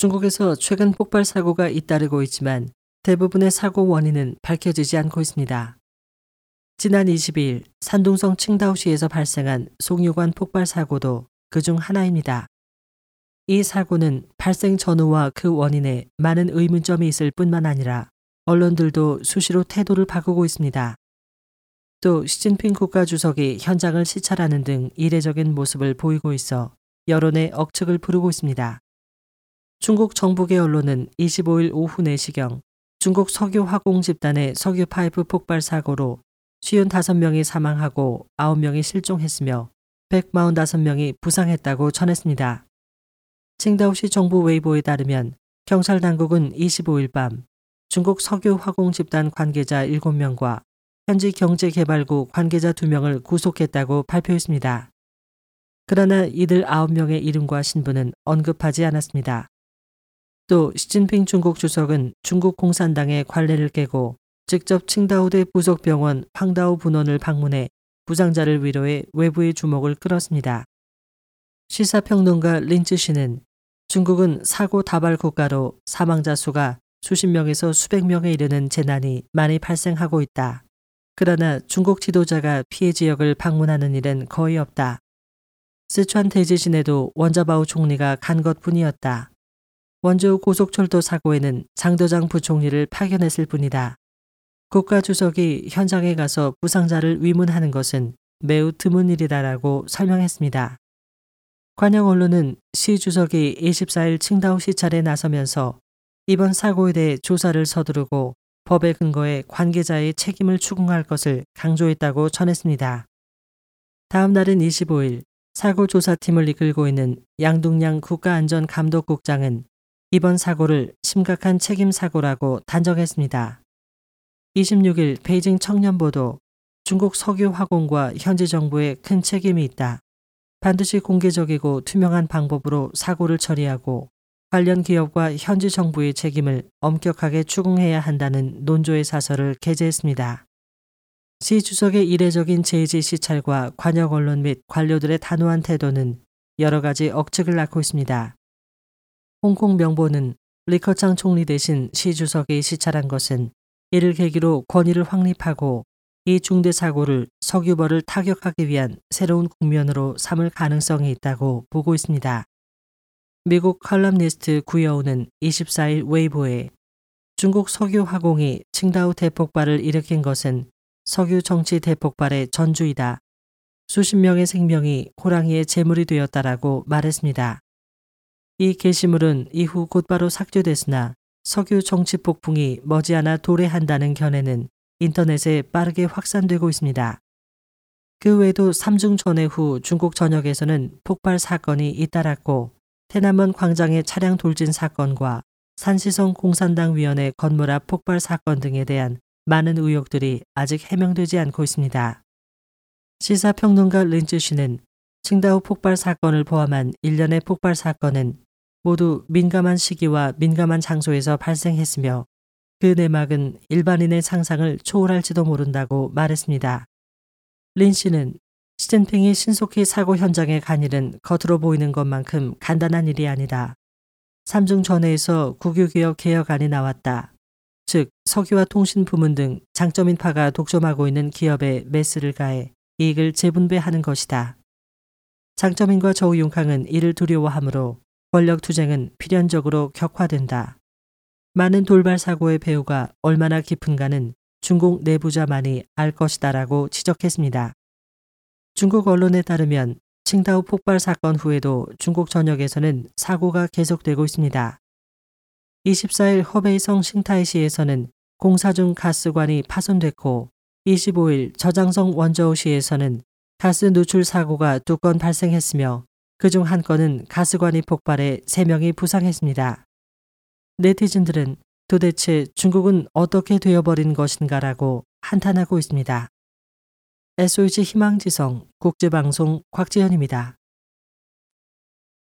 중국에서 최근 폭발 사고가 잇따르고 있지만 대부분의 사고 원인은 밝혀지지 않고 있습니다. 지난 22일 산둥성 칭다오시에서 발생한 송유관 폭발 사고도 그 중 하나입니다. 이 사고는 발생 전후와 그 원인에 많은 의문점이 있을 뿐만 아니라 언론들도 수시로 태도를 바꾸고 있습니다. 또 시진핑 국가 주석이 현장을 시찰하는 등 이례적인 모습을 보이고 있어 여론의 억측을 부르고 있습니다. 중국 정부계 언론은 25일 오후 4시경 중국 석유 화공 집단의 석유 파이프 폭발 사고로 55명이 사망하고 9명이 실종했으며 145명이 부상했다고 전했습니다. 칭다오시 정부 웨이보에 따르면 경찰 당국은 25일 밤 중국 석유 화공 집단 관계자 7명과 현지 경제개발국 관계자 2명을 구속했다고 발표했습니다. 그러나 이들 9명의 이름과 신분은 언급하지 않았습니다. 또 시진핑 중국 주석은 중국 공산당의 관례를 깨고 직접 칭다오대 부속 병원 황다오 분원을 방문해 부상자를 위로해 외부의 주목을 끌었습니다. 시사평론가 린츠 씨는 중국은 사고 다발 국가로 사망자 수가 수십 명에서 수백 명에 이르는 재난이 많이 발생하고 있다. 그러나 중국 지도자가 피해 지역을 방문하는 일은 거의 없다. 스촨 대지진에도 원자바오 총리가 간 것뿐이었다. 원주 고속철도 사고에는 장도장 부총리를 파견했을 뿐이다. 국가주석이 현장에 가서 부상자를 위문하는 것은 매우 드문 일이다라고 설명했습니다. 관영 언론은 시 주석이 24일 칭다오 시찰에 나서면서 이번 사고에 대해 조사를 서두르고 법의 근거에 관계자의 책임을 추궁할 것을 강조했다고 전했습니다. 다음 날은 25일 사고 조사팀을 이끌고 있는 양동양 국가안전감독국장은 이번 사고를 심각한 책임 사고라고 단정했습니다. 26일 베이징 청년보도 중국 석유 화공과 현지 정부에 큰 책임이 있다. 반드시 공개적이고 투명한 방법으로 사고를 처리하고 관련 기업과 현지 정부의 책임을 엄격하게 추궁해야 한다는 논조의 사설을 게재했습니다. 시 주석의 이례적인 제지 시찰과 관역 언론 및 관료들의 단호한 태도는 여러 가지 억측을 낳고 있습니다. 홍콩 명보는 리커창 총리 대신 시 주석이 시찰한 것은 이를 계기로 권위를 확립하고 이 중대 사고를 석유벌을 타격하기 위한 새로운 국면으로 삼을 가능성이 있다고 보고 있습니다. 미국 칼럼니스트 구여우는 24일 웨이보에 중국 석유 화공이 칭다오 대폭발을 일으킨 것은 석유 정치 대폭발의 전주이다. 수십 명의 생명이 호랑이의 제물이 되었다라고 말했습니다. 이 게시물은 이후 곧바로 삭제됐으나 석유 정치 폭풍이 머지않아 도래한다는 견해는 인터넷에 빠르게 확산되고 있습니다. 그 외에도 삼중전회 후 중국 전역에서는 폭발 사건이 잇따랐고 태남원 광장의 차량 돌진 사건과 산시성 공산당 위원회 건물 앞 폭발 사건 등에 대한 많은 의혹들이 아직 해명되지 않고 있습니다. 시사평론가 린츠 씨는 칭다오 폭발 사건을 포함한 일련의 폭발 사건은 모두 민감한 시기와 민감한 장소에서 발생했으며 그 내막은 일반인의 상상을 초월할지도 모른다고 말했습니다. 린 씨는 시진핑이 신속히 사고 현장에 간 일은 겉으로 보이는 것만큼 간단한 일이 아니다. 삼중 전회에서 국유기업 개혁안이 나왔다. 즉 석유와 통신 부문 등 장점 인파가 독점하고 있는 기업에 매스를 가해 이익을 재분배하는 것이다. 장점인과 저우융캉은 이를 두려워하므로 권력 투쟁은 필연적으로 격화된다. 많은 돌발 사고의 배후가 얼마나 깊은가는 중국 내부자만이 알 것이다라고 지적했습니다. 중국 언론에 따르면 칭다오 폭발 사건 후에도 중국 전역에서는 사고가 계속되고 있습니다. 24일 허베이성 싱타이시에서는 공사 중 가스관이 파손됐고 25일 저장성 원저우시에서는 가스 누출 사고가 두 건 발생했으며 그중 한 건은 가스관이 폭발해 3명이 부상했습니다. 네티즌들은 도대체 중국은 어떻게 되어버린 것인가라고 한탄하고 있습니다. SOH 희망지성 국제방송 곽지현입니다.